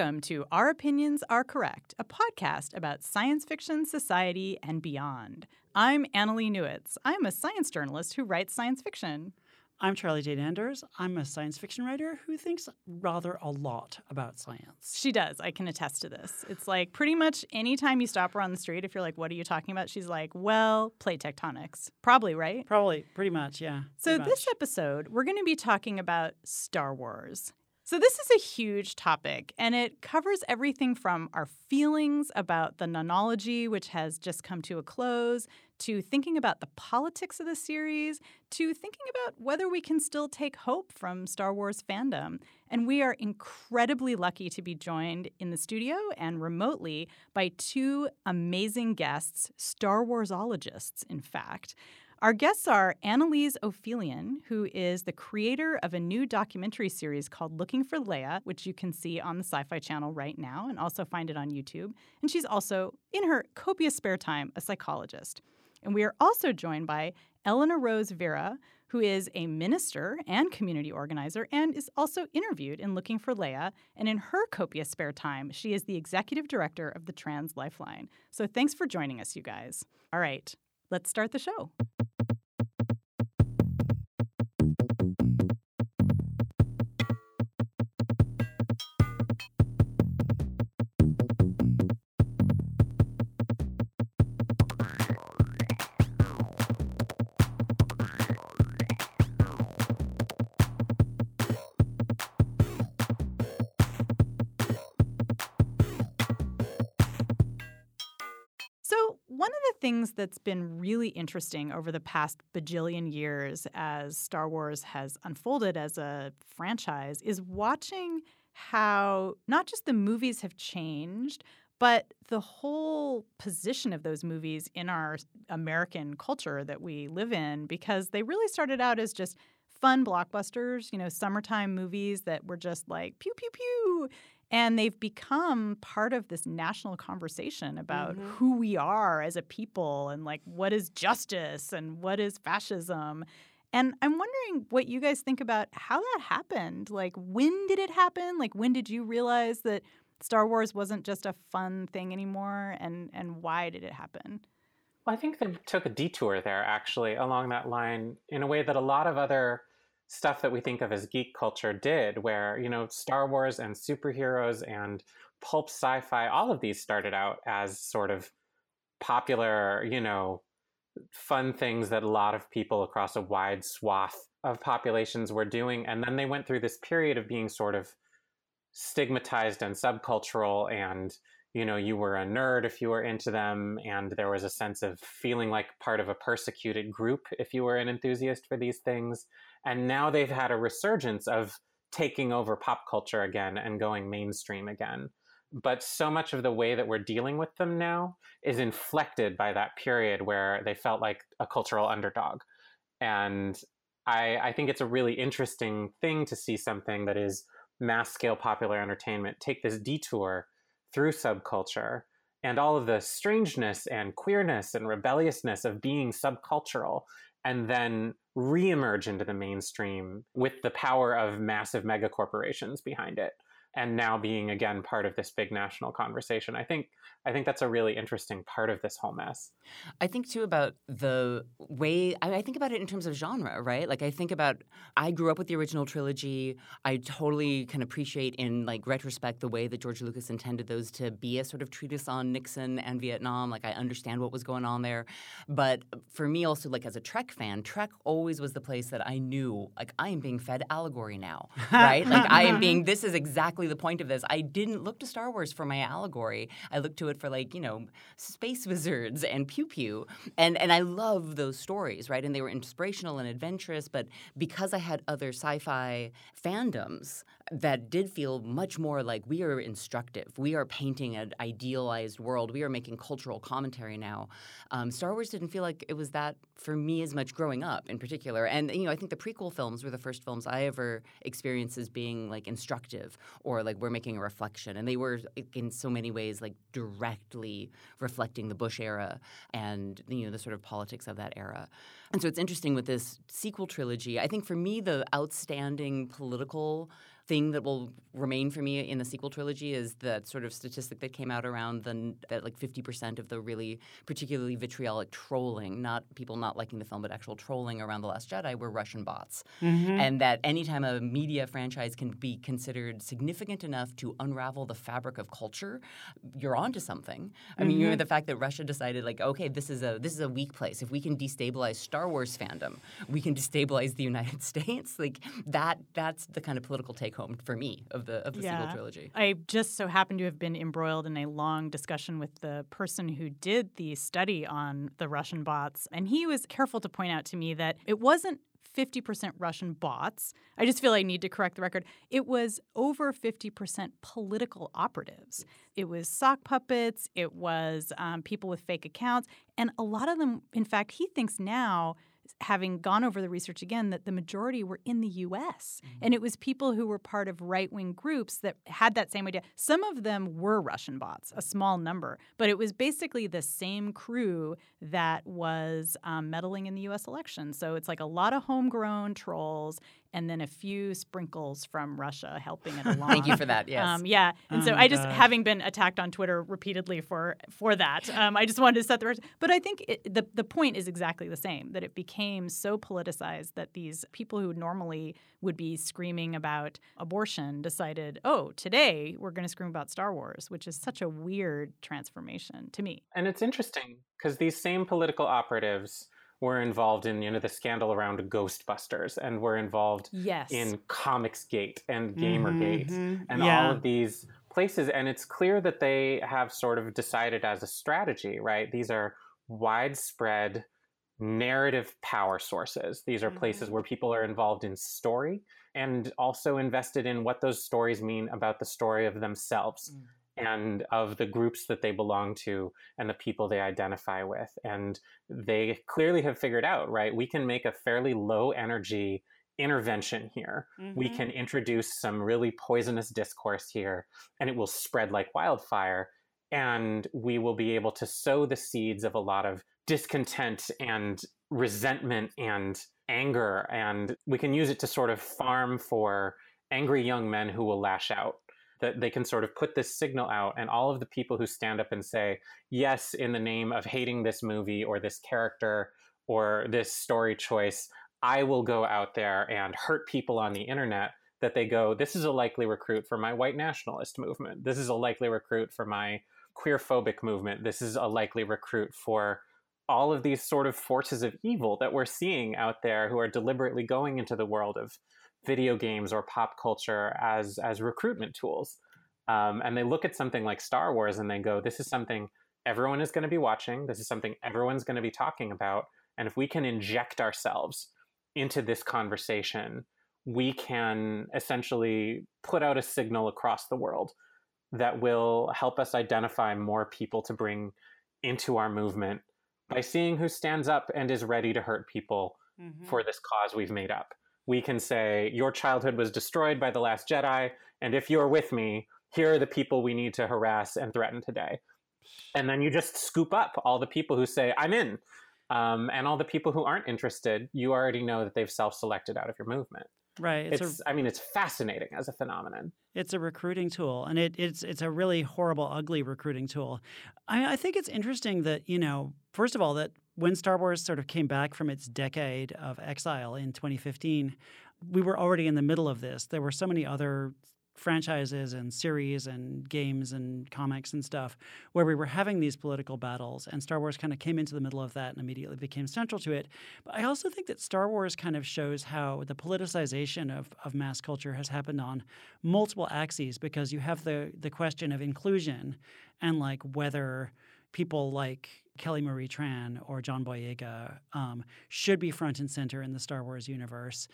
Welcome to Our Opinions Are Correct, a podcast about science fiction, society, and beyond. I'm Annalee Newitz. I'm a science journalist who writes science fiction. I'm Charlie Jane Anders. I'm a science fiction writer who thinks rather a lot about science. She does. I can attest to this. It's like pretty much anytime you stop her on the street, if you're like, what are you talking about? She's like, well, plate tectonics. Probably, right? Probably, pretty much, yeah. So, this episode, we're going to be talking about Star Wars. So, this is a huge topic, and it covers everything from our feelings about the nonology, which has just come to a close, to thinking about the politics of the series, to thinking about whether we can still take hope from Star Wars fandom. And we are incredibly lucky to be joined in the studio and remotely by two amazing guests, Star Warsologists, in fact. Our guests are Annalise Ophelian, who is the creator of a new documentary series called Looking for Leia, which you can see on the Sci Fi Channel right now and also find it on YouTube. And she's also, in her copious spare time, a psychologist. And we are also joined by Elena Rose Vera, who is a minister and community organizer and is also interviewed in Looking for Leia. And in her copious spare time, she is the executive director of the Trans Lifeline. So thanks for joining us, you guys. All right, let's start the show. Things that's been really interesting over the past bajillion years as Star Wars has unfolded as a franchise is watching how not just the movies have changed, but the whole position of those movies in our American culture that we live in, because they really started out as just fun blockbusters, you know, summertime movies that were just like pew, pew, pew. And they've become part of this national conversation about mm-hmm. who we are as a people and like what is justice and what is fascism. And I'm wondering what you guys think about how that happened. Like, when did it happen? Like, when did you realize that Star Wars wasn't just a fun thing anymore? And, and why did it happen? Well, I think they took a detour there, actually, along that line in a way that a lot of other stuff that we think of as geek culture did, where, you know, Star Wars and superheroes and pulp sci fi, all of these started out as sort of popular, you know, fun things that a lot of people across a wide swath of populations were doing. And then they went through this period of being sort of stigmatized and subcultural and you know you were a nerd if you were into them and there was a sense of feeling like part of a persecuted group if you were an enthusiast for these things and now they've had a resurgence of taking over pop culture again and going mainstream again. But so much of the way that we're dealing with them now is inflected by that period where they felt like a cultural underdog. And I, I think it's a really interesting thing to see something that is mass scale popular entertainment take this detour through subculture and all of the strangeness and queerness and rebelliousness of being subcultural and then reemerge into the mainstream with the power of massive mega corporations behind it and now being again part of this big national conversation. I think I think that's a really interesting part of this whole mess. I think too about the way I, think about it in terms of genre, right? Like I think about I grew up with the original trilogy. I totally can appreciate in like retrospect the way that George Lucas intended those to be a sort of treatise on Nixon and Vietnam. Like I understand what was going on there, but for me also like as a Trek fan, Trek always was the place that I knew like I am being fed allegory now, right? like I am being this is exactly the point of this. I didn't look to Star Wars for my allegory. I looked to it for like you know space wizards and pew pew, and and I love those stories, right? And they were inspirational and adventurous. But because I had other sci-fi fandoms, that did feel much more like we are instructive. We are painting an idealized world. We are making cultural commentary now. Um, Star Wars didn't feel like it was that for me as much growing up, in particular. And you know, I think the prequel films were the first films I ever experienced as being like instructive or like we're making a reflection, and they were in so many ways like directly reflecting the Bush era and you know the sort of politics of that era. And so it's interesting with this sequel trilogy. I think for me, the outstanding political thing that will remain for me in the sequel trilogy is that sort of statistic that came out around the that like 50% of the really particularly vitriolic trolling, not people not liking the film, but actual trolling around The Last Jedi were Russian bots. Mm-hmm. And that anytime a media franchise can be considered significant enough to unravel the fabric of culture, you're onto something. I mean, you know, the fact that Russia decided like, okay, this is a this is a weak place. If we can destabilize Star Wars fandom, we can destabilize the United States. Like that that's the kind of political take for me of the of the sequel trilogy. I just so happen to have been embroiled in a long discussion with the person who did the study on the Russian bots, and he was careful to point out to me that it wasn't 50% Russian bots. I just feel I need to correct the record. It was over 50% political operatives. It was sock puppets, it was um, people with fake accounts. And a lot of them, in fact, he thinks now having gone over the research again that the majority were in the US. Mm-hmm. And it was people who were part of right wing groups that had that same idea. Some of them were Russian bots, a small number, but it was basically the same crew that was um, meddling in the US election. So it's like a lot of homegrown trolls and then a few sprinkles from Russia helping it along. Thank you for that. Yes. Um, yeah. And oh so I just, gosh. having been attacked on Twitter repeatedly for for that, um, I just wanted to set the record. But I think it, the the point is exactly the same. That it became so politicized that these people who normally would be screaming about abortion decided, oh, today we're going to scream about Star Wars, which is such a weird transformation to me. And it's interesting because these same political operatives were involved in you know the scandal around Ghostbusters and were involved yes. in Comicsgate and Gamergate mm-hmm. and yeah. all of these places and it's clear that they have sort of decided as a strategy right these are widespread narrative power sources these are mm-hmm. places where people are involved in story and also invested in what those stories mean about the story of themselves mm and of the groups that they belong to and the people they identify with. And they clearly have figured out, right? We can make a fairly low energy intervention here. Mm-hmm. We can introduce some really poisonous discourse here, and it will spread like wildfire. And we will be able to sow the seeds of a lot of discontent and resentment and anger. And we can use it to sort of farm for angry young men who will lash out that they can sort of put this signal out and all of the people who stand up and say yes in the name of hating this movie or this character or this story choice i will go out there and hurt people on the internet that they go this is a likely recruit for my white nationalist movement. This is a likely recruit for my queer phobic movement. This is a likely recruit for all of these sort of forces of evil that we're seeing out there who are deliberately going into the world of video games or pop culture as as recruitment tools. Um, and they look at something like Star Wars and they go, "This is something everyone is going to be watching. This is something everyone's going to be talking about. And if we can inject ourselves into this conversation, we can essentially put out a signal across the world that will help us identify more people to bring into our movement by seeing who stands up and is ready to hurt people mm-hmm. for this cause we've made up we can say, Your childhood was destroyed by The Last Jedi, and if you're with me, here are the people we need to harass and threaten today. And then you just scoop up all the people who say, I'm in. Um, and all the people who aren't interested, you already know that they've self selected out of your movement. Right. It's, it's a, I mean, it's fascinating as a phenomenon. It's a recruiting tool, and it, it's it's a really horrible, ugly recruiting tool. I, I think it's interesting that you know, first of all, that when Star Wars sort of came back from its decade of exile in 2015, we were already in the middle of this. There were so many other franchises and series and games and comics and stuff where we were having these political battles and Star Wars kind of came into the middle of that and immediately became central to it. But I also think that Star Wars kind of shows how the politicization of, of mass culture has happened on multiple axes because you have the the question of inclusion and like whether people like Kelly Marie Tran or John Boyega um, should be front and center in the Star Wars universe,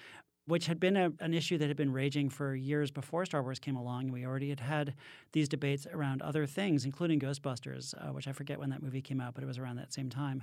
which had been a, an issue that had been raging for years before Star Wars came along. And we already had had these debates around other things, including Ghostbusters, uh, which I forget when that movie came out, but it was around that same time.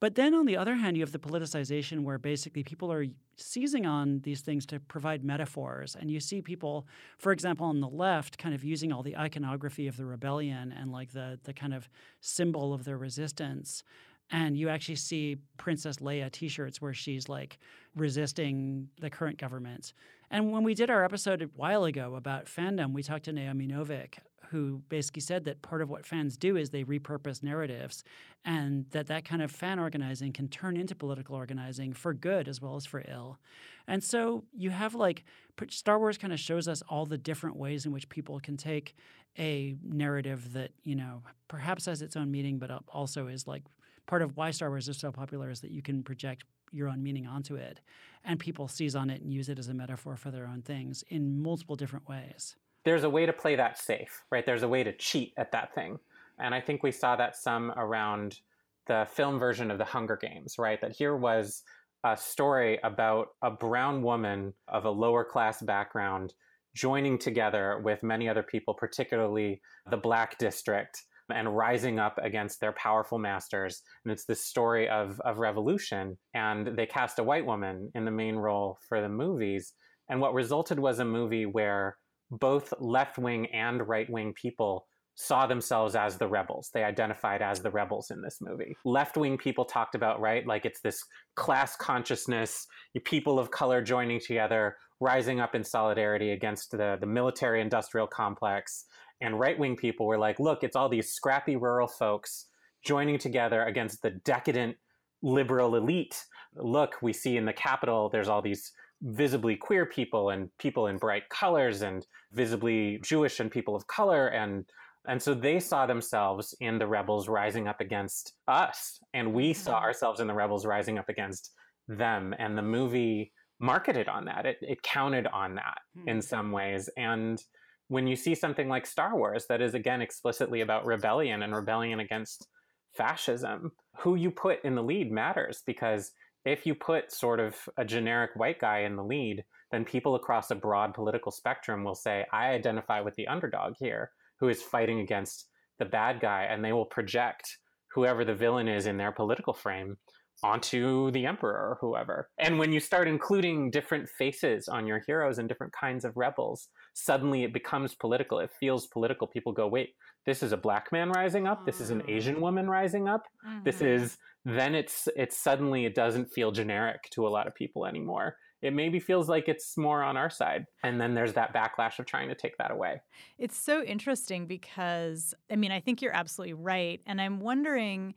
But then on the other hand, you have the politicization where basically people are seizing on these things to provide metaphors. And you see people, for example, on the left, kind of using all the iconography of the rebellion and like the, the kind of symbol of their resistance and you actually see Princess Leia T-shirts where she's like resisting the current government, And when we did our episode a while ago about fandom, we talked to Naomi Novik, who basically said that part of what fans do is they repurpose narratives and that that kind of fan organizing can turn into political organizing for good as well as for ill. And so you have like Star Wars kind of shows us all the different ways in which people can take a narrative that, you know, perhaps has its own meaning but also is like part of why Star Wars is so popular is that you can project your own meaning onto it and people seize on it and use it as a metaphor for their own things in multiple different ways there's a way to play that safe, right? There's a way to cheat at that thing. And I think we saw that some around the film version of the Hunger Games, right? That here was a story about a brown woman of a lower class background joining together with many other people, particularly the Black District, and rising up against their powerful masters. And it's this story of, of revolution. And they cast a white woman in the main role for the movies. And what resulted was a movie where both left wing and right wing people saw themselves as the rebels. They identified as the rebels in this movie. Left wing people talked about, right, like it's this class consciousness, people of color joining together, rising up in solidarity against the, the military industrial complex. And right wing people were like, look, it's all these scrappy rural folks joining together against the decadent liberal elite. Look, we see in the Capitol, there's all these visibly queer people and people in bright colors and visibly Jewish and people of color. And and so they saw themselves in the rebels rising up against us. And we saw mm-hmm. ourselves in the rebels rising up against them. And the movie marketed on that. It, it counted on that mm-hmm. in some ways. And when you see something like Star Wars that is again explicitly about rebellion and rebellion against fascism who you put in the lead matters because if you put sort of a generic white guy in the lead, then people across a broad political spectrum will say, I identify with the underdog here who is fighting against the bad guy, and they will project whoever the villain is in their political frame onto the emperor or whoever. And when you start including different faces on your heroes and different kinds of rebels, suddenly it becomes political. It feels political. People go, wait, this is a black man rising up. This is an Asian mm. woman rising up. Mm-hmm. This is then it's it's suddenly it doesn't feel generic to a lot of people anymore. It maybe feels like it's more on our side. And then there's that backlash of trying to take that away. It's so interesting because I mean, I think you're absolutely right. And I'm wondering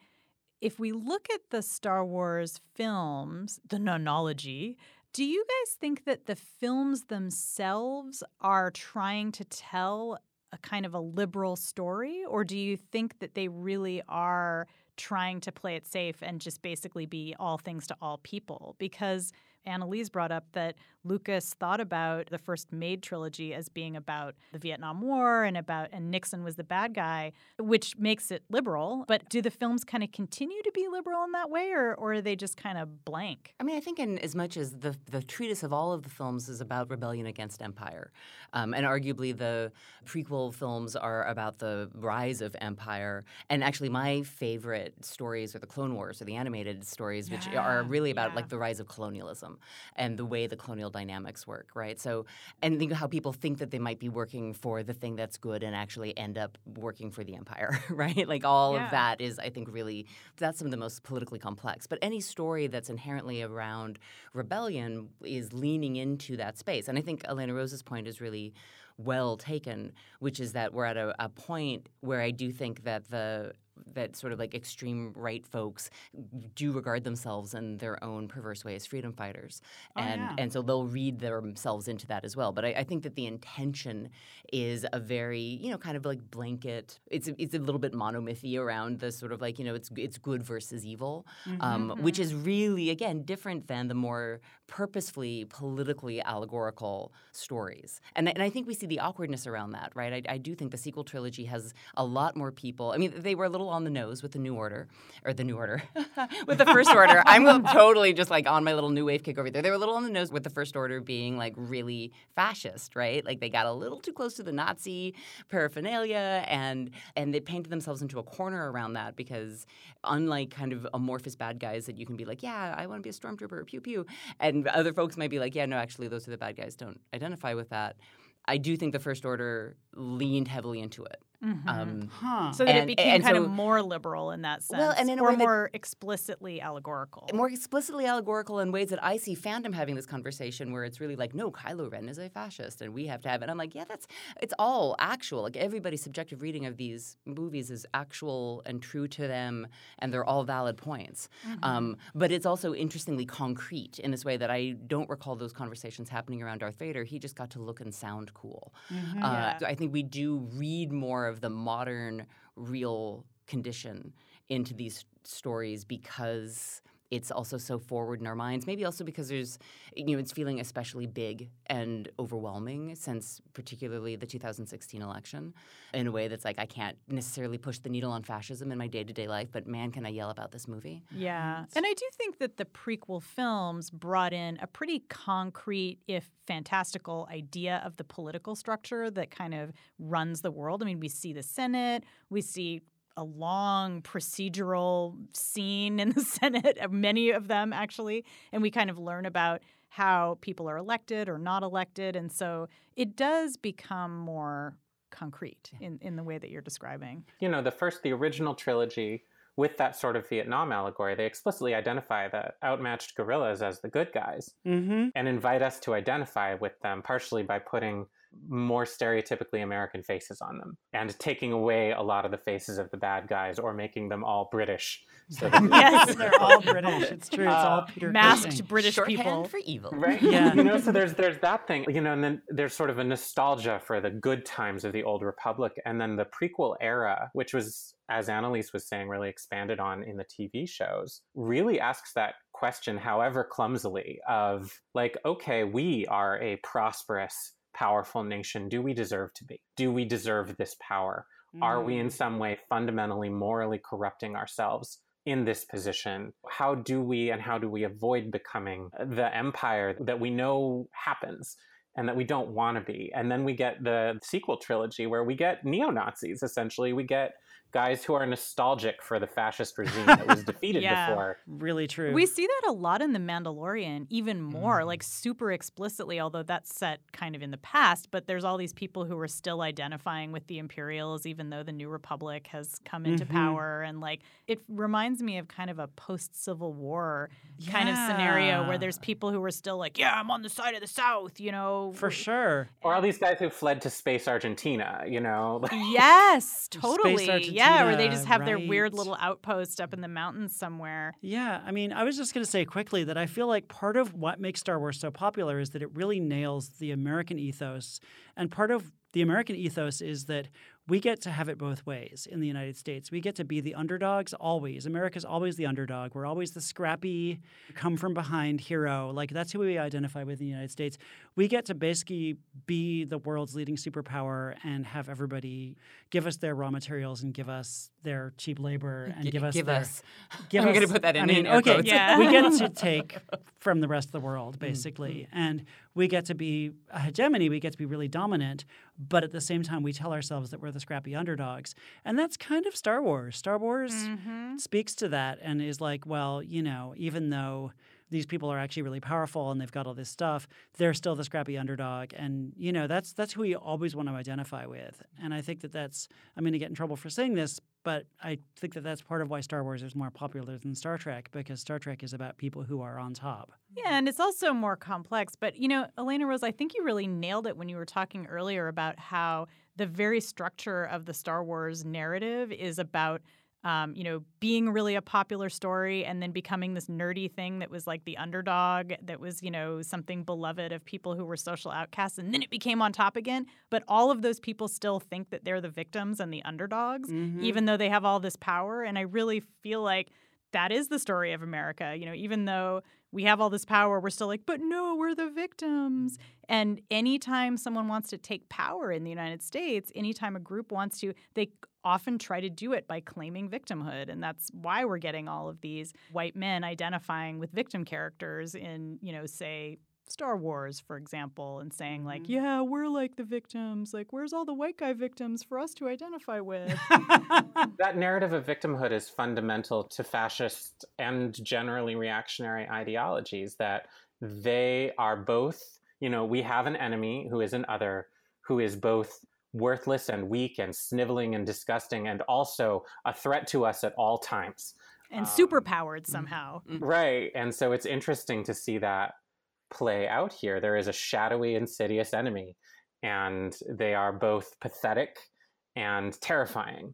if we look at the Star Wars films, the nonology, do you guys think that the films themselves are trying to tell a kind of a liberal story? Or do you think that they really are trying to play it safe and just basically be all things to all people? Because Annalise brought up that Lucas thought about the first Made trilogy as being about the Vietnam War and about and Nixon was the bad guy, which makes it liberal. But do the films kind of continue to be liberal in that way, or, or are they just kind of blank? I mean, I think in as much as the the treatise of all of the films is about rebellion against empire, um, and arguably the prequel films are about the rise of empire. And actually, my favorite stories are the Clone Wars or the animated stories, which yeah, are really about yeah. like the rise of colonialism and the way the colonial dynamics work, right? So, and think of how people think that they might be working for the thing that's good and actually end up working for the empire, right? Like all yeah. of that is, I think, really that's some of the most politically complex. But any story that's inherently around rebellion is leaning into that space. And I think Elena Rose's point is really well taken, which is that we're at a, a point where I do think that the that sort of like extreme right folks do regard themselves in their own perverse way as freedom fighters, oh, and yeah. and so they'll read themselves into that as well. But I, I, think that the intention is a very you know kind of like blanket. It's it's a little bit monomythy around the sort of like you know it's it's good versus evil, mm-hmm, um, mm-hmm. which is really again different than the more purposefully politically allegorical stories. And and I think we see the awkwardness around that, right? I, I do think the sequel trilogy has a lot more people. I mean, they were a little on the nose with the New Order, or the New Order, with the First Order. I'm totally just like on my little new wave kick over there. They were a little on the nose with the First Order being like really fascist, right? Like they got a little too close to the Nazi paraphernalia, and and they painted themselves into a corner around that because unlike kind of amorphous bad guys that you can be like, yeah, I want to be a stormtrooper, or pew pew, and other folks might be like, yeah, no, actually, those are the bad guys. Don't identify with that. I do think the First Order leaned heavily into it Mhm. Um, Huh. so that it became kind so- of more liberal in that sense, Well, and in a or way that- more explicitly allegorical. more explicitly allegorical in ways that I see fandom having this conversation where it's really like, no, Kylo Ren is a fascist and we have to have it. And I'm like, yeah, that's it's all actual. Like everybody's subjective reading of these movies is actual and true to them, and they're all valid points. Mm-hmm. Um, but it's also interestingly concrete in this way that I don't recall those conversations happening around Darth Vader. He just got to look and sound cool. Mm-hmm. Uh, Yeah. so I think we do read more of the modern, real condition into these stories because it's also so forward in our minds. Maybe also because there's, you know, it's feeling especially big and overwhelming since particularly the 2016 election in a way that's like, I can't necessarily push the needle on fascism in my day to day life, but man, can I yell about this movie? Yeah. And I do think that the prequel films brought in a pretty concrete, if fantastical, idea of the political structure that kind of runs the world. I mean, we see the Senate, we see a long procedural scene in the Senate, uh, many of them actually, and we kind of learn about how people are elected or not elected. And so it does become more concrete in, in the way that you're describing. You know, the first, the original trilogy, with that sort of Vietnam allegory, they explicitly identify the outmatched guerrillas as the good guys Mm-hmm. and invite us to identify with them, partially by putting more stereotypically American faces on them and taking away a lot of the faces of the bad guys or making them all British. So that Yes. they're all British. It's true. It's all Uh, Peter Masked Cushing. British Shorthand people. for evil. right Yeah. you know so there's there's that thing you know and then there's sort of a nostalgia for the good times of the old republic and then the prequel era which was as annalise was saying really expanded on in the tv shows really asks that question however clumsily of like okay we are a prosperous powerful nation do we deserve to be do we deserve this power are we in mm. some way fundamentally morally corrupting ourselves in this position? How do we and how do we avoid becoming the empire that we know happens and that we don't want to be? And then we get the sequel trilogy where we get neo Nazis essentially. We get guys who are nostalgic for the fascist regime that was defeated Yeah. before. Really true. We see that a lot in The Mandalorian, even more, like super explicitly, although that's set kind of in the past. But there's all these people who are still identifying with the Imperials, even though the New Republic has come into Mhm. power. And like, it reminds me of kind of a post Civil War kind of scenario where there's people who are still like, yeah, I'm on the side of the South, you know. For sure. Or all these guys who fled to space Argentina, you know? Yes, Space totally. Yeah, where they just have their weird little outpost up in the mountains somewhere. Yeah, I mean, I was just going to say quickly that I feel like part of what makes Star Wars so popular is that it really nails the American ethos. And part of the American ethos is that we get to have it both ways in the United States. We get to be the underdogs always. America's always the underdog. We're always the scrappy, come from behind hero. Like that's who we identify with in the United States. We get to basically be the world's leading superpower and have everybody give us their raw materials and give us their cheap labor and Gi- give us give their, us. give I'm gonna put that in I mean, in okay. Yeah. we get to take from the rest of the world, mm-hmm. basically, and we get to be a hegemony. We get to be really dominant, but at the same time, we tell ourselves that we're the scrappy underdogs, and that's kind of Star Wars. Star Wars Mm-hmm. speaks to that and is like, well, you know, even though these people are actually really powerful and they've got all this stuff, they're still the scrappy underdog, and you know, that's that's who we always want to identify with. And I think that that's I'm going to get in trouble for saying this, but I think that that's part of why Star Wars is more popular than Star Trek because Star Trek is about people who are on top. Yeah, and it's also more complex. But, you know, Elena Rose, I think you really nailed it when you were talking earlier about how the very structure of the Star Wars narrative is about. Um, you know, being really a popular story and then becoming this nerdy thing that was like the underdog, that was, you know, something beloved of people who were social outcasts. And then it became on top again. But all of those people still think that they're the victims and the underdogs, even though they have all this power. And I really feel like that is the story of America. You know, even though we have all this power, we're still like, but no, we're the victims. Mm-hmm. And anytime someone wants to take power in the United States, anytime a group wants to, they often try to do it by claiming victimhood. And that's why we're getting all of these white men identifying with victim characters in, you know, say, Star Wars, for example, and saying, like, mm-hmm. yeah, we're like the victims. Like, where's all the white guy victims for us to identify with? that narrative of victimhood is fundamental to fascist and generally reactionary ideologies that they are both you know we have an enemy who is an other who is both worthless and weak and sniveling and disgusting and also a threat to us at all times. And Um, superpowered somehow. Mm-hmm. Mm-hmm. Right. And so it's interesting to see that play out here. There is a shadowy, insidious enemy, and they are both pathetic and terrifying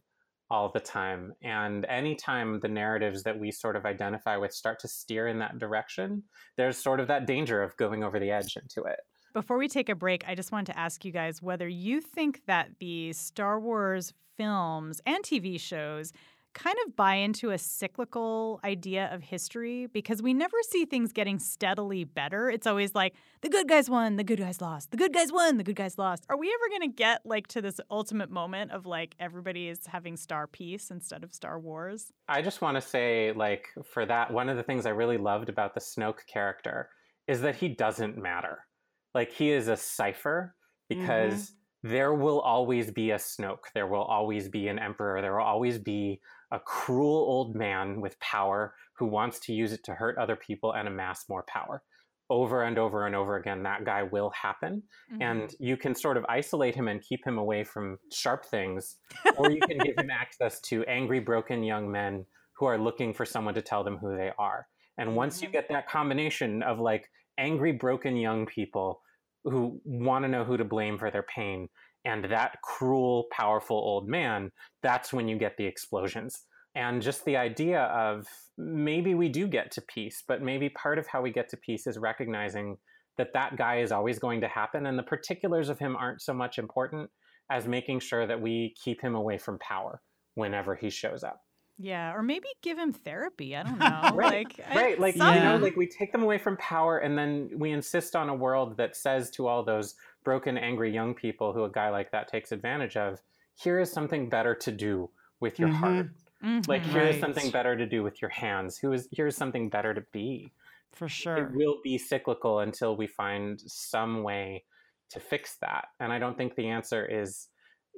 all the time. And anytime the narratives that we sort of identify with start to steer in that direction, there's sort of that danger of going over the edge into it. Before we take a break, I just wanted to ask you guys whether you think that the Star Wars films and TV shows kind of buy into a cyclical idea of history because we never see things getting steadily better. It's always like the good guys won, the good guys lost, the good guys won, the good guys lost. Are we ever going to get like to this ultimate moment of like everybody is having star peace instead of Star Wars? I just want to say, like, for that, one of the things I really loved about the Snoke character is that he doesn't matter. Like, he is a cipher mm-hmm. because there will always be a Snoke. There will always be an emperor. There will always be a cruel old man with power who wants to use it to hurt other people and amass more power. Over and over and over again, that guy will happen. Mm-hmm. And you can sort of isolate him and keep him away from sharp things, or you can give him access to angry, broken young men who are looking for someone to tell them who they are. And once you Mhm. get that combination of like angry, broken young people who want to know who to blame for their pain and that cruel, powerful old man, that's when you get the explosions. And just the idea of maybe we do get to peace, but maybe part of how we get to peace is recognizing that that guy is always going to happen and the particulars of him aren't so much important as making sure that we keep him away from power whenever he shows up. yeah, or maybe give him therapy. I don't know. Right, Like, right like you know like we take them away from power and then we insist on a world that says to all those broken angry young people who a guy like that takes advantage of here is something better to do with your Mhm. heart like Mhm. here is Right. something better to do with your hands who is here's something better to be For sure. it will be cyclical until we find some way to fix that and i don't think the answer is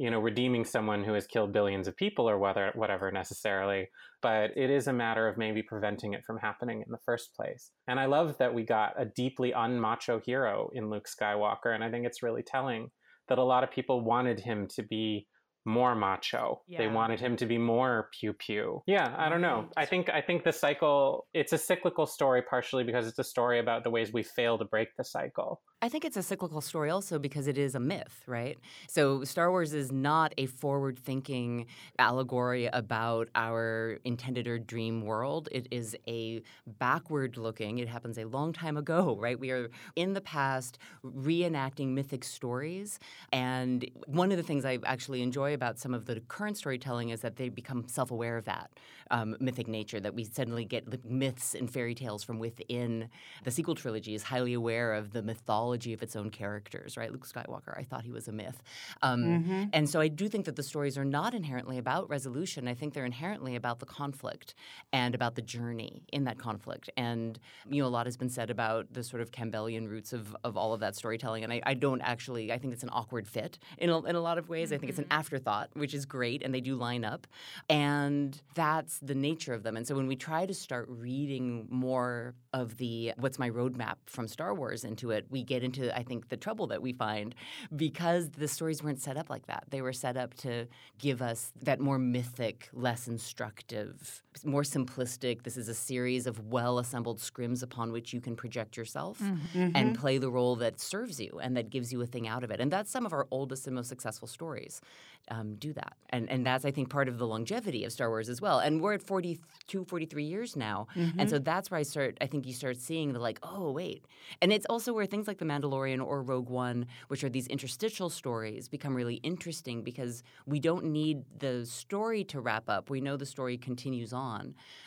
you know redeeming someone who has killed billions of people or whether whatever necessarily but it is a matter of maybe preventing it from happening in the first place and i love that we got a deeply unmacho hero in luke skywalker and i think it's really telling that a lot of people wanted him to be more macho. They wanted him to be more pew pew. Yeah, I don't know. I think I think the cycle it's a cyclical story partially because it's a story about the ways we fail to break the cycle. I think it's a cyclical story also because it is a myth, right? So Star Wars is not a forward-thinking allegory about our intended or dream world. It is a backward-looking. It happens a long time ago, right? We are in the past reenacting mythic stories, and one of the things I actually enjoy about some of the current storytelling is that they become self-aware of that um, mythic nature. That we suddenly get myths and fairy tales from within. The sequel trilogy is highly aware of the mythology of its own characters, right? Luke Skywalker, I thought he was a myth. Um, Mhm. And so I do think that the stories are not inherently about resolution. I think they're inherently about the conflict and about the journey in that conflict. And, you know, a lot has been said about the sort of Campbellian roots of, of all of that storytelling. And I, I don't actually, I think it's an awkward fit in a, in a lot of ways. I think it's an afterthought, which is great, and they do line up. And that's the nature of them. And so when we try to start reading more of the what's my roadmap from Star Wars into it, we get into, I think, the trouble that we find because the stories weren't set up like that. They were set up to give us that more mythic, less instructive, more simplistic. This is a series of well assembled scrims upon which you can project yourself Mhm. and play the role that serves you and that gives you a thing out of it. And that's some of our oldest and most successful stories. Um, do that. And, and that's, I think, part of the longevity of Star Wars as well. And we're at 42, 43 years now. And so that's where I start, I think you start seeing the like, oh, wait. And it's also where things like The Mandalorian or Rogue One, which are these interstitial stories, become really interesting because we don't need the story to wrap up. We know the story continues on,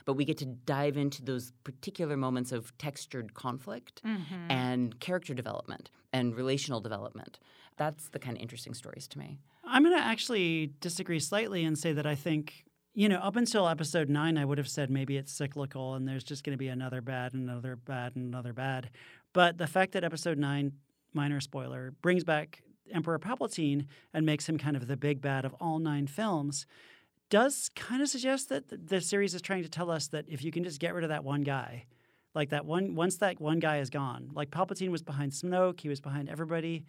but we get to dive into those particular moments of textured conflict Mhm. and character development and relational development. That's the kind of interesting stories to me. I'm going to actually disagree slightly and say that I think, you know, up until episode nine, I would have said maybe it's cyclical and there's just going to be another bad, and another bad, and another bad. But the fact that episode nine, minor spoiler, brings back Emperor Palpatine and makes him kind of the big bad of all nine films does kind of suggest that the series is trying to tell us that if you can just get rid of that one guy, like that one, once that one guy is gone, like Palpatine was behind Snoke, he was behind everybody.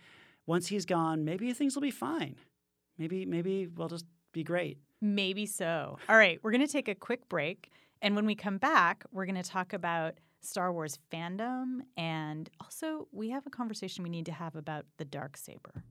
Once he's gone, maybe things will be fine. maybe maybe we'll just be great. Maybe so. All right, we're going to take a quick break. And when we come back, we're going to talk about Star Wars fandom. And also, we have a conversation we need to have about the dark saber.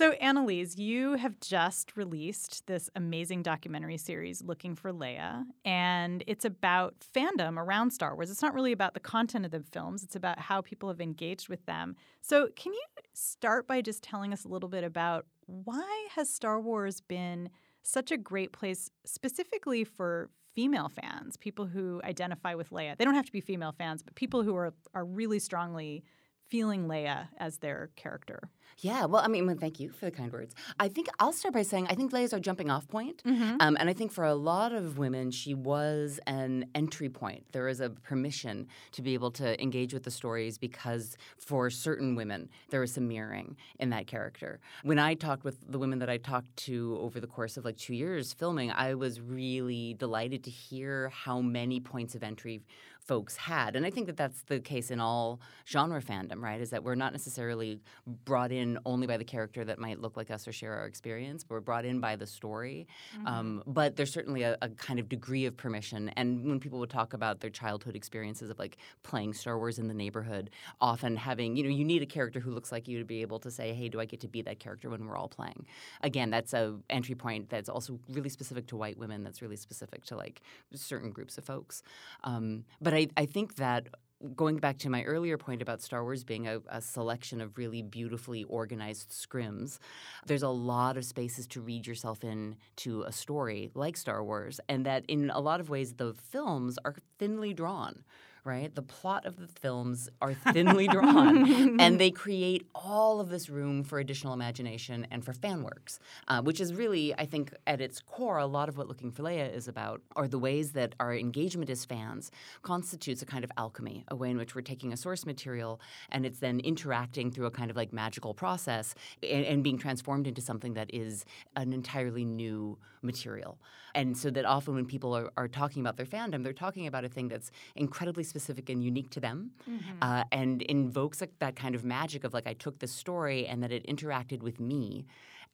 So, Annalise, you have just released this amazing documentary series, Looking for Leia, and it's about fandom around Star Wars. It's not really about the content of the films, it's about how people have engaged with them. So, can you start by just telling us a little bit about why has Star Wars been such a great place specifically for female fans, people who identify with Leia? They don't have to be female fans, but people who are are really strongly feeling Leia as their character. Yeah, well, I mean, well, thank you for the kind words. I think I'll start by saying I think Leia's our jumping off point. Mm-hmm. Um, and I think for a lot of women, she was an entry point. There was a permission to be able to engage with the stories because for certain women, there was some mirroring in that character. When I talked with the women that I talked to over the course of like two years filming, I was really delighted to hear how many points of entry folks had. And I think that that's the case in all genre fandom, right? Is that we're not necessarily brought in only by the character that might look like us or share our experience, but we're brought in by the story. Mm-hmm. Um, but there's certainly a, a kind of degree of permission. And when people would talk about their childhood experiences of like playing Star Wars in the neighborhood, often having, you know, you need a character who looks like you to be able to say, hey, do I get to be that character when we're all playing? Again, that's a entry point that's also really specific to white women, that's really specific to like certain groups of folks. Um, but I, I think that going back to my earlier point about Star Wars being a, a, selection of really beautifully organized scrims, there's a lot of spaces to read yourself in to a story like Star Wars, and that in a lot of ways the films are thinly drawn right? The plot of the films are thinly drawn, and they create all of this room for additional imagination and for fan works, uh, which is really, I think, at its core, a lot of what Looking for Leia is about are the ways that our engagement as fans constitutes a kind of alchemy, a way in which we're taking a source material and it's then interacting through a kind of like magical process and, and being transformed into something that is an entirely new material. And so that often when people are, are talking about their fandom, they're talking about a thing that's incredibly specific and unique to them Mm-hmm. uh, and invokes like, that kind of magic of like, I took this story and that it interacted with me.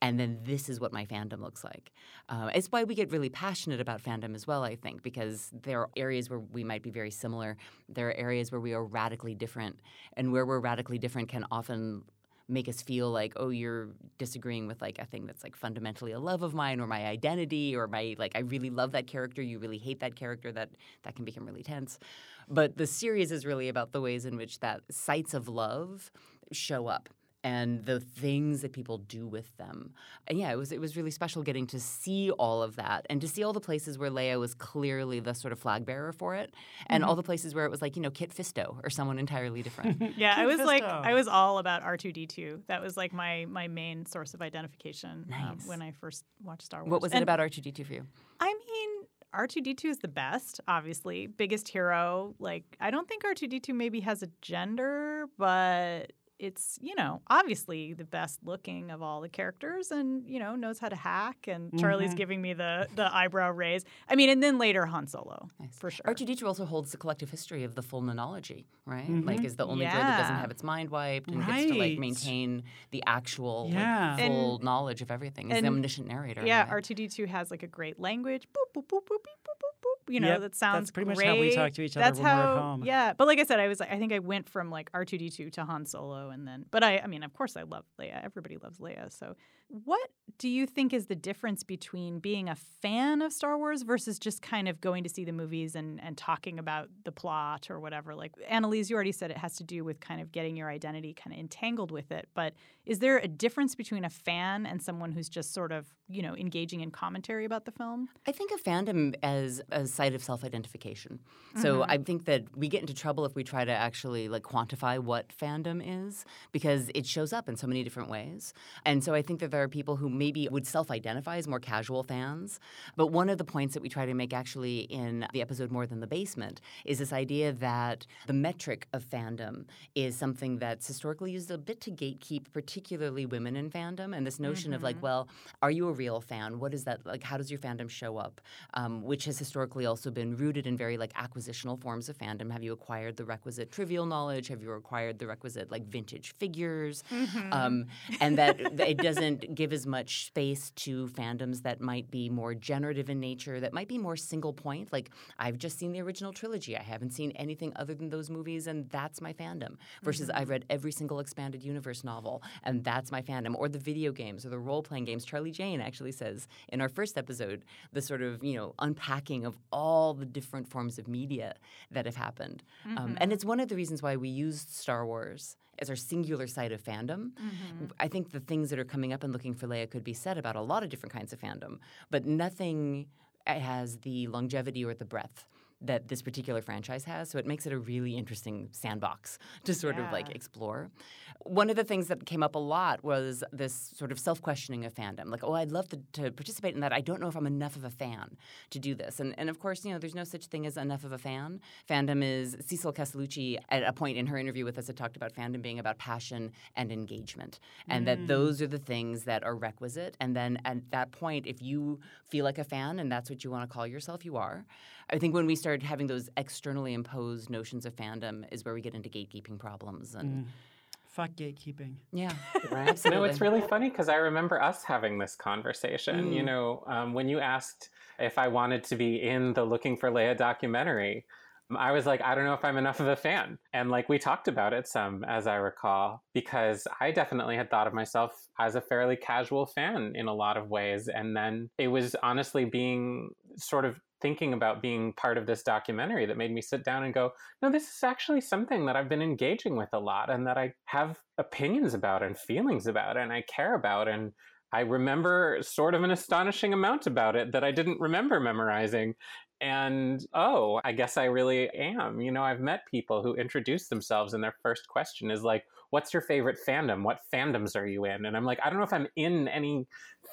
And then this is what my fandom looks like. Uh, it's why we get really passionate about fandom as well, I think, because there are areas where we might be very similar. There are areas where we are radically different. And where we're radically different can often make us feel like oh you're disagreeing with like a thing that's like fundamentally a love of mine or my identity or my like i really love that character you really hate that character that that can become really tense but the series is really about the ways in which that sites of love show up and the things that people do with them. And yeah, it was it was really special getting to see all of that and to see all the places where Leia was clearly the sort of flag bearer for it, and Mm-hmm. all the places where it was like you know Kit Fisto or someone entirely different. Yeah, I Kid was like, I was all about R two D two. That was like my my main source of identification um, when I first watched Star Wars. what was it about R two D two for you? I mean, R two D two is the best, obviously, biggest hero. Like, I don't think R two D two maybe has a gender, but it's you know obviously the best looking of all the characters and you know knows how to hack and charlie's Mhm. giving me the the eyebrow raise i mean and then later han solo Nice. for sure R2D2 also holds the collective history of the full nonology, right? Mhm. Like, is the only droid that doesn't have its mind wiped and gets to like maintain the actual Yeah. like, And- full knowledge of everything. Is the omniscient narrator. yeah right? r2d2 has like a great language boop boop boop boop beep, boop boop boop you know Yep, that sounds that's pretty much how we talk to each other that's when we're how at home. yeah but like i said i was like i think i went from like r2d2 to han solo and then but i i mean of course i love leia. Everybody loves leia. So what do you think is the difference between being a fan of Star Wars versus just kind of going to see the movies and, and talking about the plot or whatever? Like, Annalise, you already said it has to do with kind of getting your identity kind of entangled with it. But is there a difference between a fan and someone who's just sort of, you know, engaging in commentary about the film? I think of fandom as a site of self-identification. So Mm-hmm. I think that we get into trouble if we try to actually like quantify what fandom is because it shows up in so many different ways. And so I think that there are people who maybe maybe would self identify as more casual fans. But one of the points that we try to make actually in the episode More Than the Basement is this idea that the metric of fandom is something that's historically used a bit to gatekeep, particularly women in fandom. And this notion mm-hmm. of like, mm-hmm. well, are you a real fan? What is that like? How does your fandom show up? Um, which has historically also been rooted in very like acquisitional forms of fandom. Have you acquired the requisite trivial knowledge? Have you acquired the requisite like vintage figures? Mm-hmm. Um, and that it doesn't give as much space to fandoms that might be more generative in nature, that might be more single point. Like I've just seen the original trilogy. I haven't seen anything other than those movies, and that's my fandom. Versus mm-hmm. I've read every single expanded universe novel, and that's my fandom. Or the video games or the role playing games. Charlie Jane actually says in our first episode the sort of you know unpacking of all the different forms of media that have happened, mm-hmm. um, and mm-hmm. it's one of the reasons why we used Star Wars as our singular side of fandom. Mm-hmm. I think the things that are coming up and looking for Leia could be said about a lot of different kinds of fandom, but nothing has the longevity or the breadth that this particular franchise has. So it makes it a really interesting sandbox to sort yeah. of like explore. One of the things that came up a lot was this sort of self questioning of fandom. Like, oh, I'd love to, to, participate in that. I don't know if I'm enough of a fan to do this. And, and of course, you know, there's no such thing as enough of a fan. Fandom is, Cecil Castellucci, at a point in her interview with us, had talked about fandom being about passion and engagement. And mm. that those are the things that are requisite. And then at that point, if you feel like a fan and that's what you want to call yourself, you are. I think when we start having those externally imposed notions of fandom is where we get into gatekeeping problems and. Mm. Fuck gatekeeping. Yeah, right. Absolutely. No, it's really funny because I remember us having this conversation. Mm. You know, um, when you asked if I wanted to be in the Looking for Leia documentary, I was like, I don't know if I'm enough of a fan. And like we talked about it some, as I recall, because I definitely had thought of myself as a fairly casual fan in a lot of ways. And then it was honestly being sort of thinking about being part of this documentary that made me sit down and go, no, this is actually something that I've been engaging with a lot and that I have opinions about and feelings about and I care about. And I remember sort of an astonishing amount about it that I didn't remember memorizing. And oh, I guess I really am. You know, I've met people who introduce themselves and their first question is like, What's your favorite fandom? What fandoms are you in? And I'm like, I don't know if I'm in any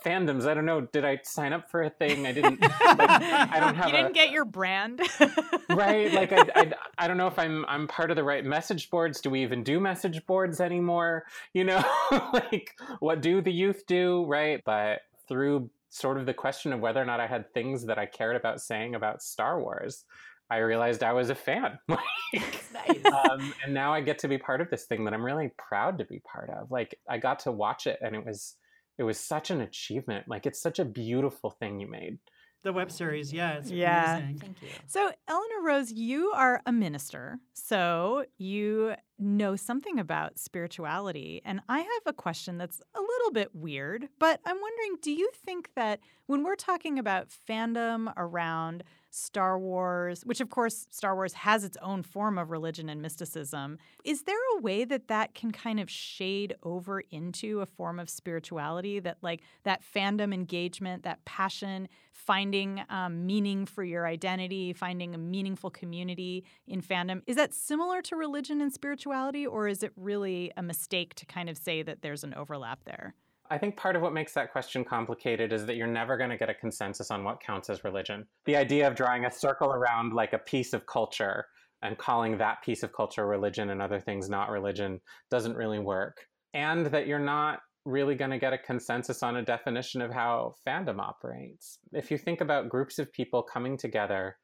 fandoms. I don't know. Did I sign up for a thing? I didn't. like, I don't have. You didn't a, get your brand, right? Like I, I, I don't know if I'm I'm part of the right message boards. Do we even do message boards anymore? You know, like what do the youth do? Right, but through sort of the question of whether or not I had things that I cared about saying about Star Wars. I realized I was a fan. nice. um, and now I get to be part of this thing that I'm really proud to be part of. Like I got to watch it and it was it was such an achievement. Like it's such a beautiful thing you made. The web series, yeah, it's yeah. Amazing. Thank you. So, Elena Rose, you are a minister, so you know something about spirituality, and I have a question that's a little bit weird, but I'm wondering, do you think that when we're talking about fandom around Star Wars, which of course Star Wars has its own form of religion and mysticism. Is there a way that that can kind of shade over into a form of spirituality that, like, that fandom engagement, that passion, finding um, meaning for your identity, finding a meaningful community in fandom, is that similar to religion and spirituality, or is it really a mistake to kind of say that there's an overlap there? I think part of what makes that question complicated is that you're never going to get a consensus on what counts as religion. The idea of drawing a circle around like a piece of culture and calling that piece of culture religion and other things not religion doesn't really work. And that you're not really going to get a consensus on a definition of how fandom operates. If you think about groups of people coming together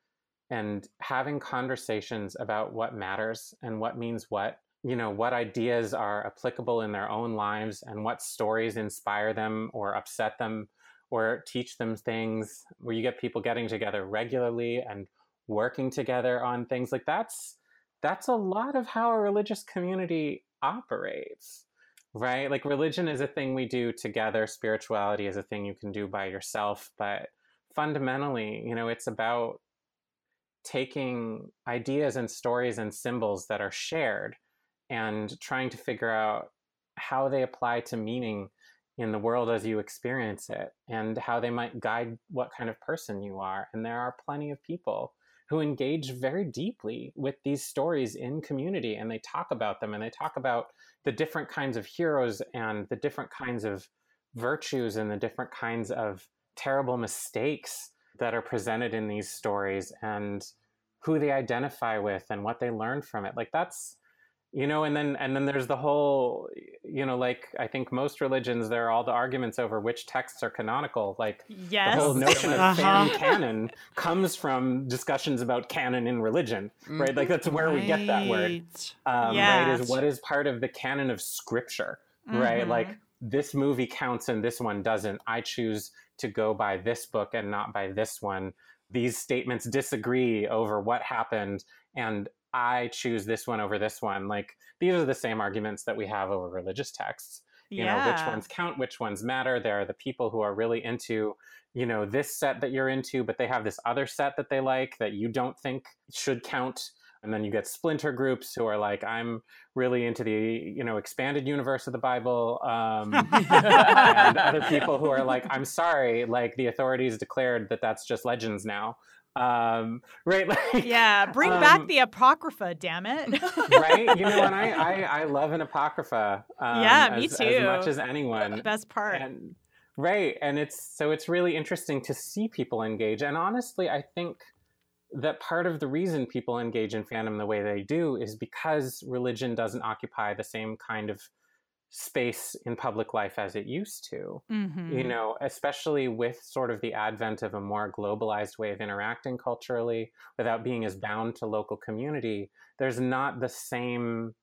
and having conversations about what matters and what means what, you know what ideas are applicable in their own lives and what stories inspire them or upset them or teach them things where you get people getting together regularly and working together on things like that's that's a lot of how a religious community operates right? Like religion is a thing we do together. Spirituality is a thing you can do by yourself. But fundamentally you know it's about taking ideas and stories and symbols that are shared and trying to figure out how they apply to meaning in the world as you experience it and how they might guide what kind of person you are. And there are plenty of people who engage very deeply with these stories in community and they talk about them and they talk about the different kinds of heroes and the different kinds of virtues and the different kinds of terrible mistakes that are presented in these stories and who they identify with and what they learn from it like that's you know and then and then there's the whole you know like i think most religions there are all the arguments over which texts are canonical like yes. the whole notion of uh-huh. canon comes from discussions about canon in religion right like that's where right. we get that word um, yes. right is what is part of the canon of scripture mm-hmm. right like this movie counts and this one doesn't i choose to go by this book and not by this one these statements disagree over what happened and I choose this one over this one. Like these are the same arguments that we have over religious texts. You yeah. know, which ones count, which ones matter. There are the people who are really into, you know, this set that you're into, but they have this other set that they like that you don't think should count. And then you get splinter groups who are like, I'm really into the, you know, expanded universe of the Bible. Um, and other people who are like, I'm sorry, like the authorities declared that that's just legends now um, right? Like, yeah, bring um, back the apocrypha, damn it! right? You know, and I, I, I love an apocrypha. Um, yeah, me as, too. As much as anyone. Best part. And, right, and it's so it's really interesting to see people engage. And honestly, I think that part of the reason people engage in fandom the way they do is because religion doesn't occupy the same kind of space in public life as it used to. Mm-hmm. You know, especially with sort of the advent of a more globalized way of interacting culturally without being as bound to local community, there's not the same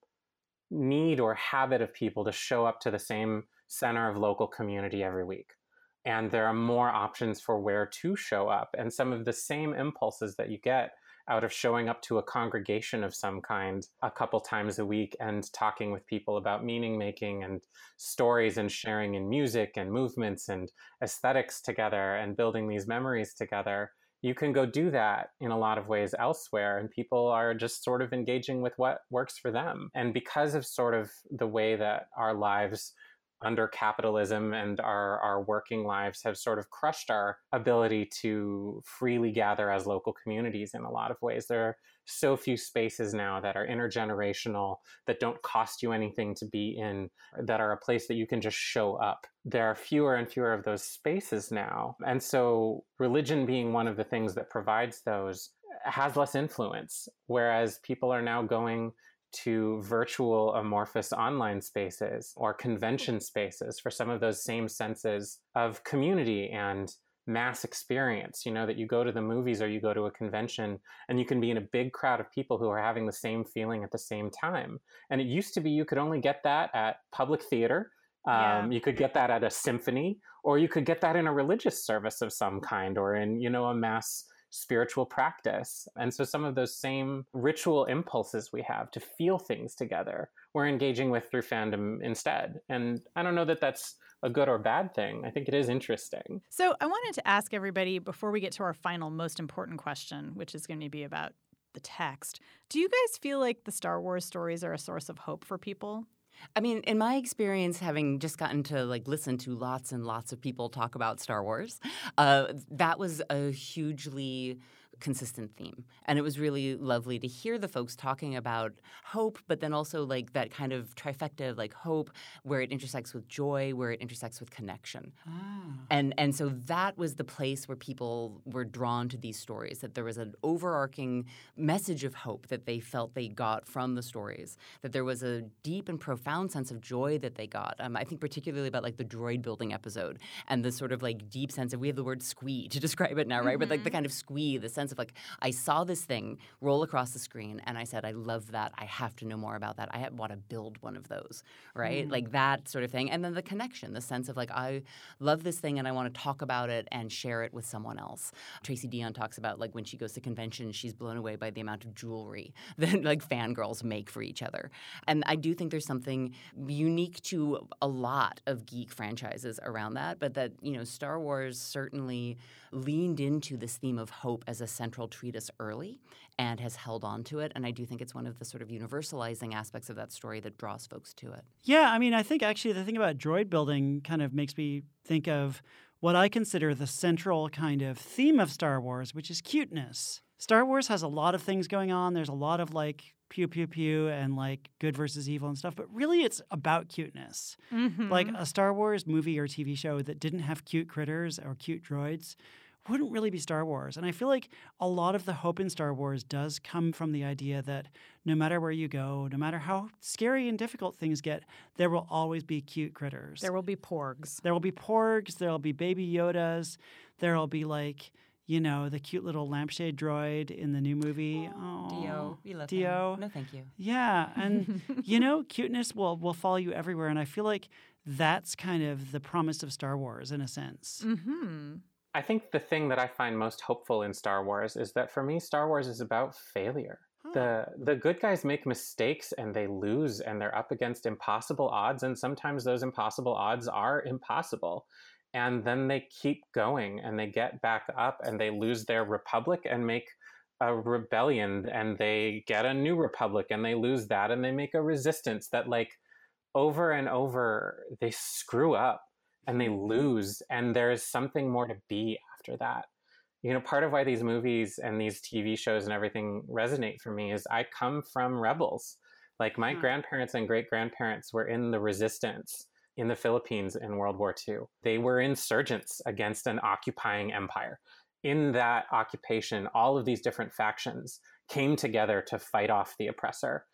need or habit of people to show up to the same center of local community every week. And there are more options for where to show up. And some of the same impulses that you get out of showing up to a congregation of some kind a couple times a week and talking with people about meaning making and stories and sharing in music and movements and aesthetics together and building these memories together you can go do that in a lot of ways elsewhere and people are just sort of engaging with what works for them. And because of sort of the way that our lives under capitalism and our, our working lives have sort of crushed our ability to freely gather as local communities in a lot of ways. There are so few spaces now that are intergenerational, that don't cost you anything to be in, that are a place that you can just show up. There are fewer and fewer of those spaces now. And so, religion being one of the things that provides those has less influence, whereas people are now going to virtual amorphous online spaces or convention spaces for some of those same senses of community and mass experience. You know that you go to the movies or you go to a convention and you can be in a big crowd of people who are having the same feeling at the same time. And it used to be you could only get that at public theater. Um, yeah. you could get that at a symphony or you could get that in a religious service of some kind or in you know a mass spiritual practice. And so some of those same ritual impulses we have to feel things together, we're engaging with through fandom instead. And I don't know that that's a good or bad thing. I think it is interesting. So I wanted to ask everybody before we get to our final most important question, which is going to be about the text. Do you guys feel like the Star Wars stories are a source of hope for people? I mean, in my experience, having just gotten to like listen to lots and lots of people talk about Star Wars, uh, that was a hugely consistent theme. And it was really lovely to hear the folks talking about hope, but then also like that kind of trifecta of like hope where it intersects with joy, where it intersects with connection. Ah. And and so that was the place where people were drawn to these stories, that there was an overarching message of hope that they felt they got from the stories, that there was a deep and profound sense of joy that they got. Um, I think particularly about like the droid building episode and the sort of like deep sense of we have the word squee to describe it now, right? Mm-hmm. But like the mm-hmm. kind of squee, the sense sense of like I saw this thing roll across the screen and I said I love that. I have to know more about that. I want to build one of those, right? Mm. Like that sort of thing. And then the connection, the sense of like I love this thing and I want to talk about it and share it with someone else. Tracy Deonn talks about like when she goes to conventions, she's blown away by the amount of jewelry that like fangirls make for each other. And I do think there's something unique to a lot of geek franchises around that, but that, you know, Star Wars certainly leaned into this theme of hope as a central treatise early and has held on to it. And I do think it's one of the sort of universalizing aspects of that story that draws folks to it. Yeah, I mean, I think actually the thing about droid building kind of makes me think of what I consider the central kind of theme of Star Wars, which is cuteness. Star Wars has a lot of things going on. There's a lot of like pew pew pew and like good versus evil and stuff, but really it's about cuteness. Mhm. Like a Star Wars movie or TV show that didn't have cute critters or cute droids wouldn't really be Star Wars. And I feel like a lot of the hope in Star Wars does come from the idea that no matter where you go, no matter how scary and difficult things get, there will always be cute critters. there will be porgs. There will be porgs, there will be baby Yodas, there will be like, you know, the cute little lampshade droid in the new movie. Oh, D-O, we love D-O. him. No, thank you. Yeah, and you know, cuteness will will follow you everywhere, and I feel like that's kind of the promise of Star Wars in a sense. hmm I think the thing that I find most hopeful in Star Wars is that for me, Star Wars is about failure. Hmm. The the good guys make mistakes and they lose and they're up against impossible odds and sometimes those impossible odds are impossible. And then they keep going and they get back up and they lose their republic and make a rebellion and they get a new republic and they lose that and they make a resistance that like over and over they screw up and they lose and there's something more to be after that. You know part of why these movies and these tv shows and everything resonate for me is i come from rebels. Like my Hmm. grandparents and great grandparents were in the resistance in the philippines in world war ii they were insurgents against an occupying empire. In that occupation all of these different factions came together to fight off the oppressor.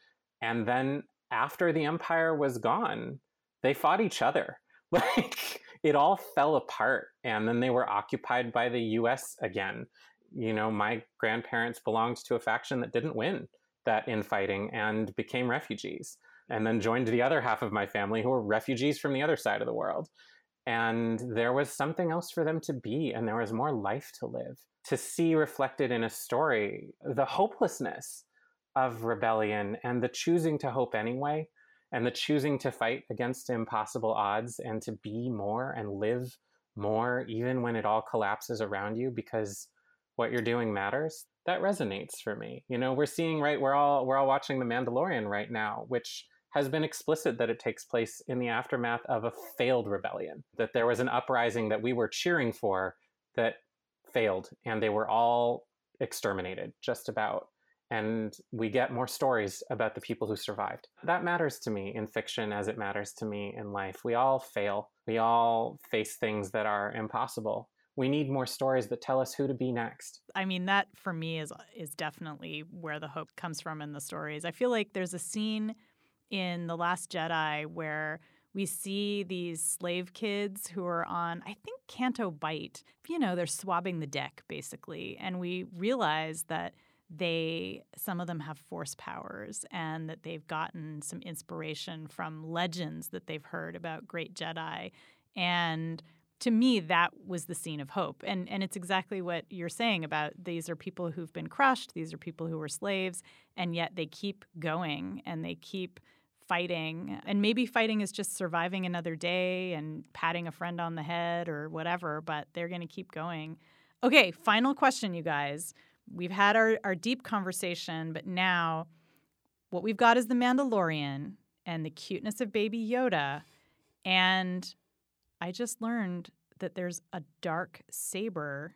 And then after the empire was gone they fought each other like it all fell apart and then they were occupied by the US again. You know, my grandparents belonged to a faction that didn't win that infighting and became refugees and then joined the other half of my family who were refugees from the other side of the world. And there was something else for them to be and there was more life to live. To see reflected in a story the hopelessness of rebellion and the choosing to hope anyway and the choosing to fight against impossible odds and to be more and live more even when it all collapses around you because what you're doing matters that resonates for me. You know we're seeing right we're all we're all watching the mandalorian right now which has been explicit that it takes place in the aftermath of a failed rebellion that there was an uprising that we were cheering for that failed and they were all exterminated just about and we get more stories about the people who survived. That matters to me in fiction as it matters to me in life. We all fail. We all face things that are impossible. We need more stories that tell us who to be next. I mean, that for me is is definitely where the hope comes from in the stories. I feel like there's a scene in The Last Jedi where we see these slave kids who are on, I think, Canto Bight. You know, they're swabbing the deck basically, and we realize that they some of them have force powers and that they've gotten some inspiration from legends that they've heard about great jedi. And to me that was the scene of hope. And and it's exactly what you're saying about these are people who've been crushed these are people who were slaves and yet they keep going and they keep fighting. And maybe fighting is just surviving another day and patting a friend on the head or whatever but they're going to keep going. Okay final question you guys we've had our, our deep conversation, but now what we've got is the Mandalorian and the cuteness of Baby Yoda. And I just learned that there's a dark saber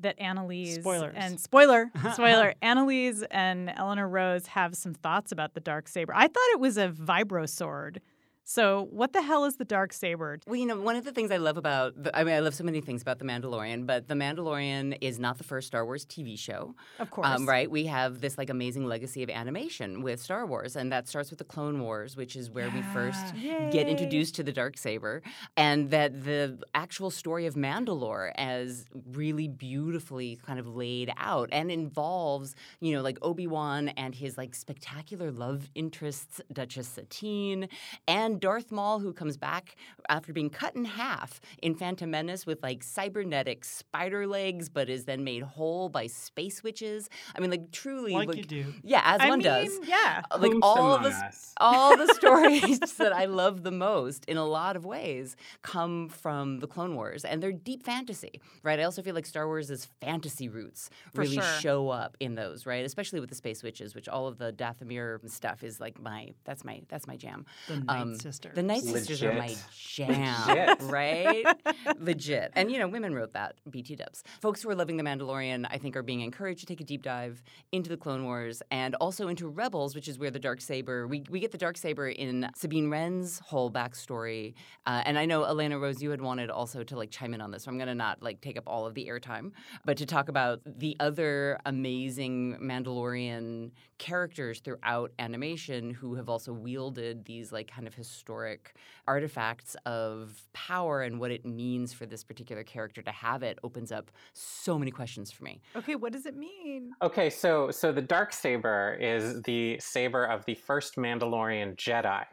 that Annalise Spoilers. and spoiler, spoiler, Annalise and Elena Rose have some thoughts about the dark saber. I thought it was a vibro sword. So, what the hell is the dark saber? Well, you know, one of the things I love about, the, I mean, I love so many things about The Mandalorian, but The Mandalorian is not the first Star Wars TV show. Of course, Um, right? We have this like amazing legacy of animation with Star Wars, and that starts with the Clone Wars, which is where we first Yay. get introduced to the dark saber, and that the actual story of Mandalore as really beautifully kind of laid out and involves, you know, like Obi Wan and his like spectacular love interests, Duchess Satine, and Darth Maul, who comes back after being cut in half in Phantom Menace with like cybernetic spider legs, but is then made whole by space witches. I mean, like truly, Like you do. yeah, as I one mean, does. yeah. Like Whom all the us? all the stories that I love the most, in a lot of ways, come from the Clone Wars, and they're deep fantasy, right? I also feel like Star Wars' fantasy roots For really sure. show up in those, right? Especially with the space witches, which all of the Dathomir stuff is like my that's my that's my jam. The Night Um, Sister. The Night Sisters are my jam, Legit. right? Legit. And, you know, women wrote that, BT dubs. Folks who are loving The Mandalorian, I think, are being encouraged to take a deep dive into the Clone Wars and also into Rebels, which is where the Dark Saber, we, we get the Dark Saber in Sabine Wren's whole backstory. Uh, and I know, Elena Rose, you had wanted also to, like, chime in on this, so I'm going to not, like, take up all of the airtime, but to talk about the other amazing Mandalorian characters throughout animation who have also wielded these like kind of historic artifacts of power and what it means for this particular character to have it opens up so many questions for me. Okay, what does it mean? Okay, so so the dark saber is the saber of the first Mandalorian Jedi,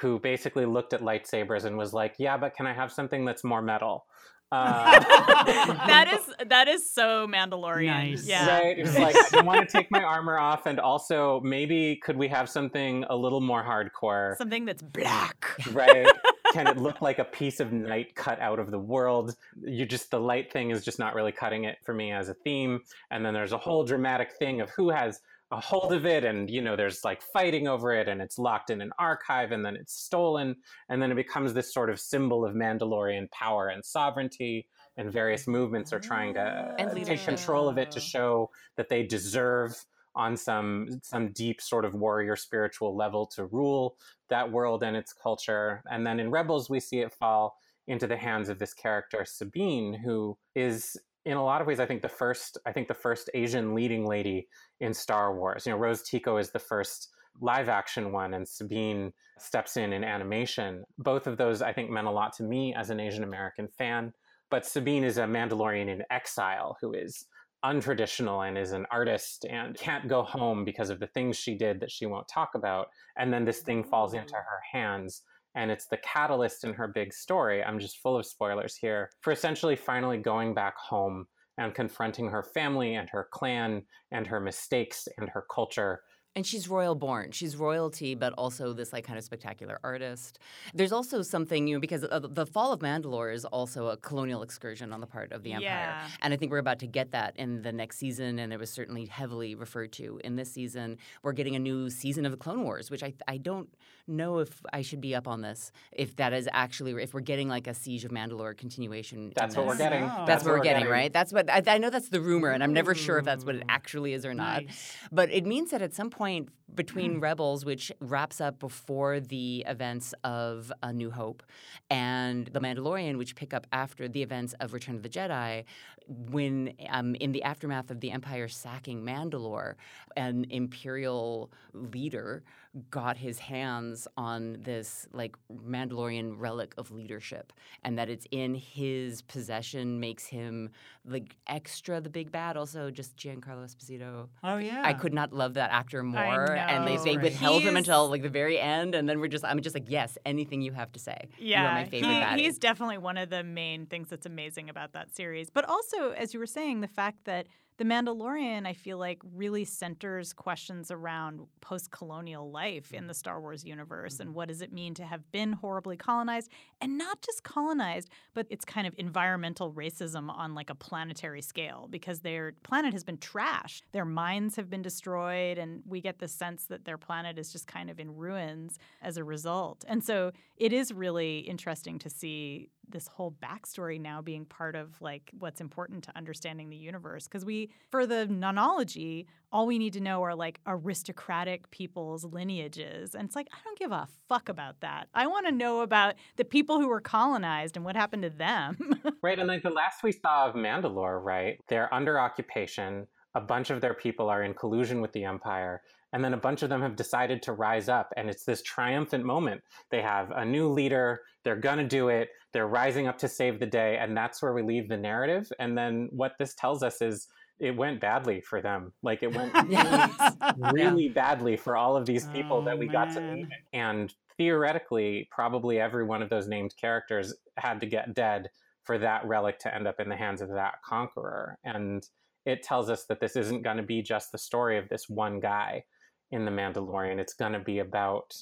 who basically looked at lightsabers and was like, "Yeah, but can I have something that's more metal?" Uh, that is that is so Mandalorian. Nice. Yeah. Right. It was like, I want to take my armor off, and also maybe could we have something a little more hardcore? Something that's black. right? Can it look like a piece of night cut out of the world? You just the light thing is just not really cutting it for me as a theme. And then there's a whole dramatic thing of who has a hold of it and you know there's like fighting over it and it's locked in an archive and then it's stolen and then it becomes this sort of symbol of Mandalorian power and sovereignty and various movements are trying to uh, take control of it to show that they deserve on some some deep sort of warrior spiritual level to rule that world and its culture. And then in Rebels, we see it fall into the hands of this character Sabine, who is in a lot of ways, I think the first, I think the first Asian leading lady in Star Wars. You know, Rose Tico is the first live action one, and Sabine steps in in animation. Both of those, I think, meant a lot to me as an Asian American fan. But Sabine is a Mandalorian in exile who is untraditional and is an artist and can't go home because of the things she did that she won't talk about. And then this thing falls into mm. her hands. And it's the catalyst in her big story. I'm just full of spoilers here for essentially finally going back home and confronting her family and her clan and her mistakes and her culture And she's royal born. She's royalty, but also this like kind of spectacular artist. There's also something, you know, because uh, the fall of Mandalore is also a colonial excursion on the part of the Empire. Yeah. And I think we're about to get that in the next season, and it was certainly heavily referred to in this season. We're getting a new season of the Clone Wars, which I, I don't know if I should be up on this, if that is actually, if we're getting like a Siege of Mandalore continuation. That's what we're this. getting. That's That's, what we're getting, right? That's what I, I know. That's the rumor, and I'm never sure if that's what it actually is or not. Nice. But it means that at some point between Rebels, which wraps up before the events of A New Hope, and The Mandalorian, which pick up after the events of Return of the Jedi, when um, in the aftermath of the Empire sacking Mandalore, an Imperial leader got his hands on this like Mandalorian relic of leadership, and that it's in his possession makes him like extra the big bad. Also, just Giancarlo Esposito. Oh yeah. I could not love that actor more, and they, they Right. withheld him until like the very end, and then we're just I'm just like yes, anything you have to say. Yeah, my favorite he- he's definitely one of the main things that's amazing about that series. But also, as you were saying, the fact that The Mandalorian, I feel like, really centers questions around post colonial life in the mm-hmm. Star Wars universe and mm-hmm. what does it mean to have been horribly colonized and not just colonized, but it's kind of environmental racism on like a planetary scale because their planet has been trashed. Their minds have been destroyed, and we get the sense that their planet is just kind of in ruins as a result. And so it is really interesting to see this whole backstory now being part of like what's important to understanding the universe because we for the nonology all we need to know are like aristocratic people's lineages and it's like i don't give a fuck about that i want to know about the people who were colonized and what happened to them Right, and like the last we saw of Mandalore, right? They're under occupation. A bunch of their people are in collusion with the Empire, and then a bunch of them have decided to rise up, and it's this triumphant moment. They have a new leader. They're gonna do it. They're rising up to save the day, and that's where we leave the narrative. And then what this tells us is it went badly for them. Like it went Yes. really badly for all of these people Oh, that we got to meet. And theoretically, probably every one of those named characters had to get dead for that relic to end up in the hands of that conqueror. And it tells us that this isn't going to be just the story of this one guy in The Mandalorian. It's going to be about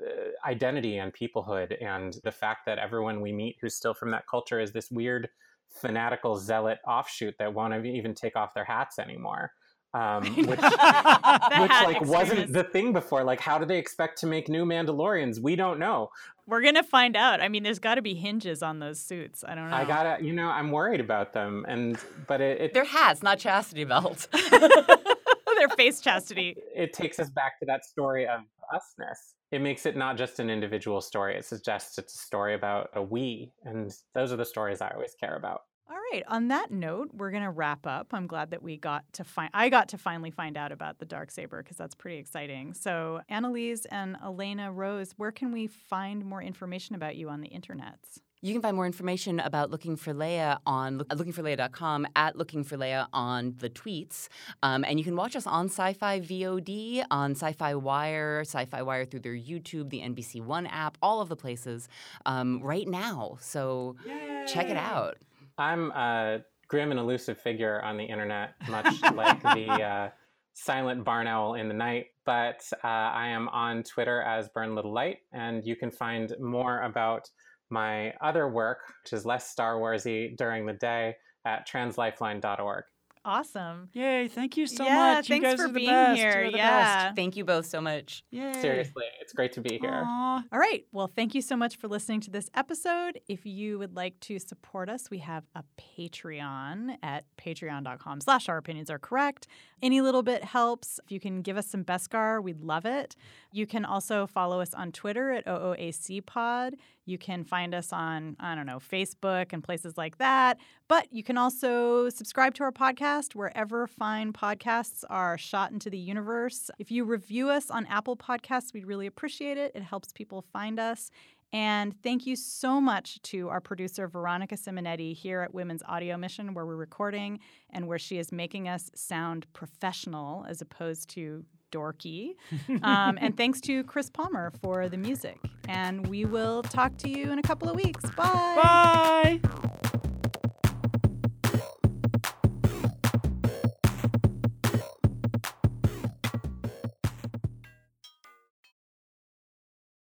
uh, identity and peoplehood and the fact that everyone we meet who's still from that culture is this weird fanatical zealot offshoot that won't even take off their hats anymore um, which which That like wasn't the thing before. Like, how do they expect to make new Mandalorians? We don't know. We're gonna find out. I mean, there's got to be hinges on those suits. I don't know. I gotta, you know, I'm worried about them, and but it it, They're hats, not chastity belts. their face chastity. it takes us back to that story of usness. It makes it not just an individual story. It suggests it's a story about a we, and those are the stories I always care about. All right. On that note, we're gonna wrap up. I'm glad that we got to find. I got to finally find out about the dark saber because that's pretty exciting. So, Annalise and Elena Rose, where can we find more information about you on the internets? You can find more information about Looking for Leia on look, lookingforleia.com, at Looking for Leia on the tweets. Um, and you can watch us on Sci Fi VOD, on Sci Fi Wire, Sci Fi Wire through their YouTube, the NBC One app, all of the places um, right now. So check it out. I'm a grim and elusive figure on the internet, much like the uh, silent barn owl in the night. But uh, I am on Twitter as Burn Little Light, and you can find more about my other work, which is less Star Warsy during the day, at translifeline.org. Awesome. Yay! Thank you so Yeah, much. You thanks guys for are the being best. here. You're the Yeah. Thank you both so much. Best. Yay! Seriously, it's great to be here. Aw. All right. Well, thank you so much for listening to this episode. If you would like to support us, we have a Patreon at patreon.com slash our opinions are correct. Any little bit helps. If you can give us some Beskar, we'd love it. You can also follow us on Twitter at OOAC Pod. You can find us on, I don't know, Facebook and places like that. But you can also subscribe to our podcast wherever fine podcasts are shot into the universe. If you review us on Apple Podcasts, we'd really appreciate it. It helps people find us. And thank you so much to our producer, Veronica Simonetti, here at Women's Audio Mission, where we're recording and where she is making us sound professional as opposed to dorky. Um, and thanks to Chris Palmer for the music. And we will talk to you in a couple of weeks. Bye. Bye.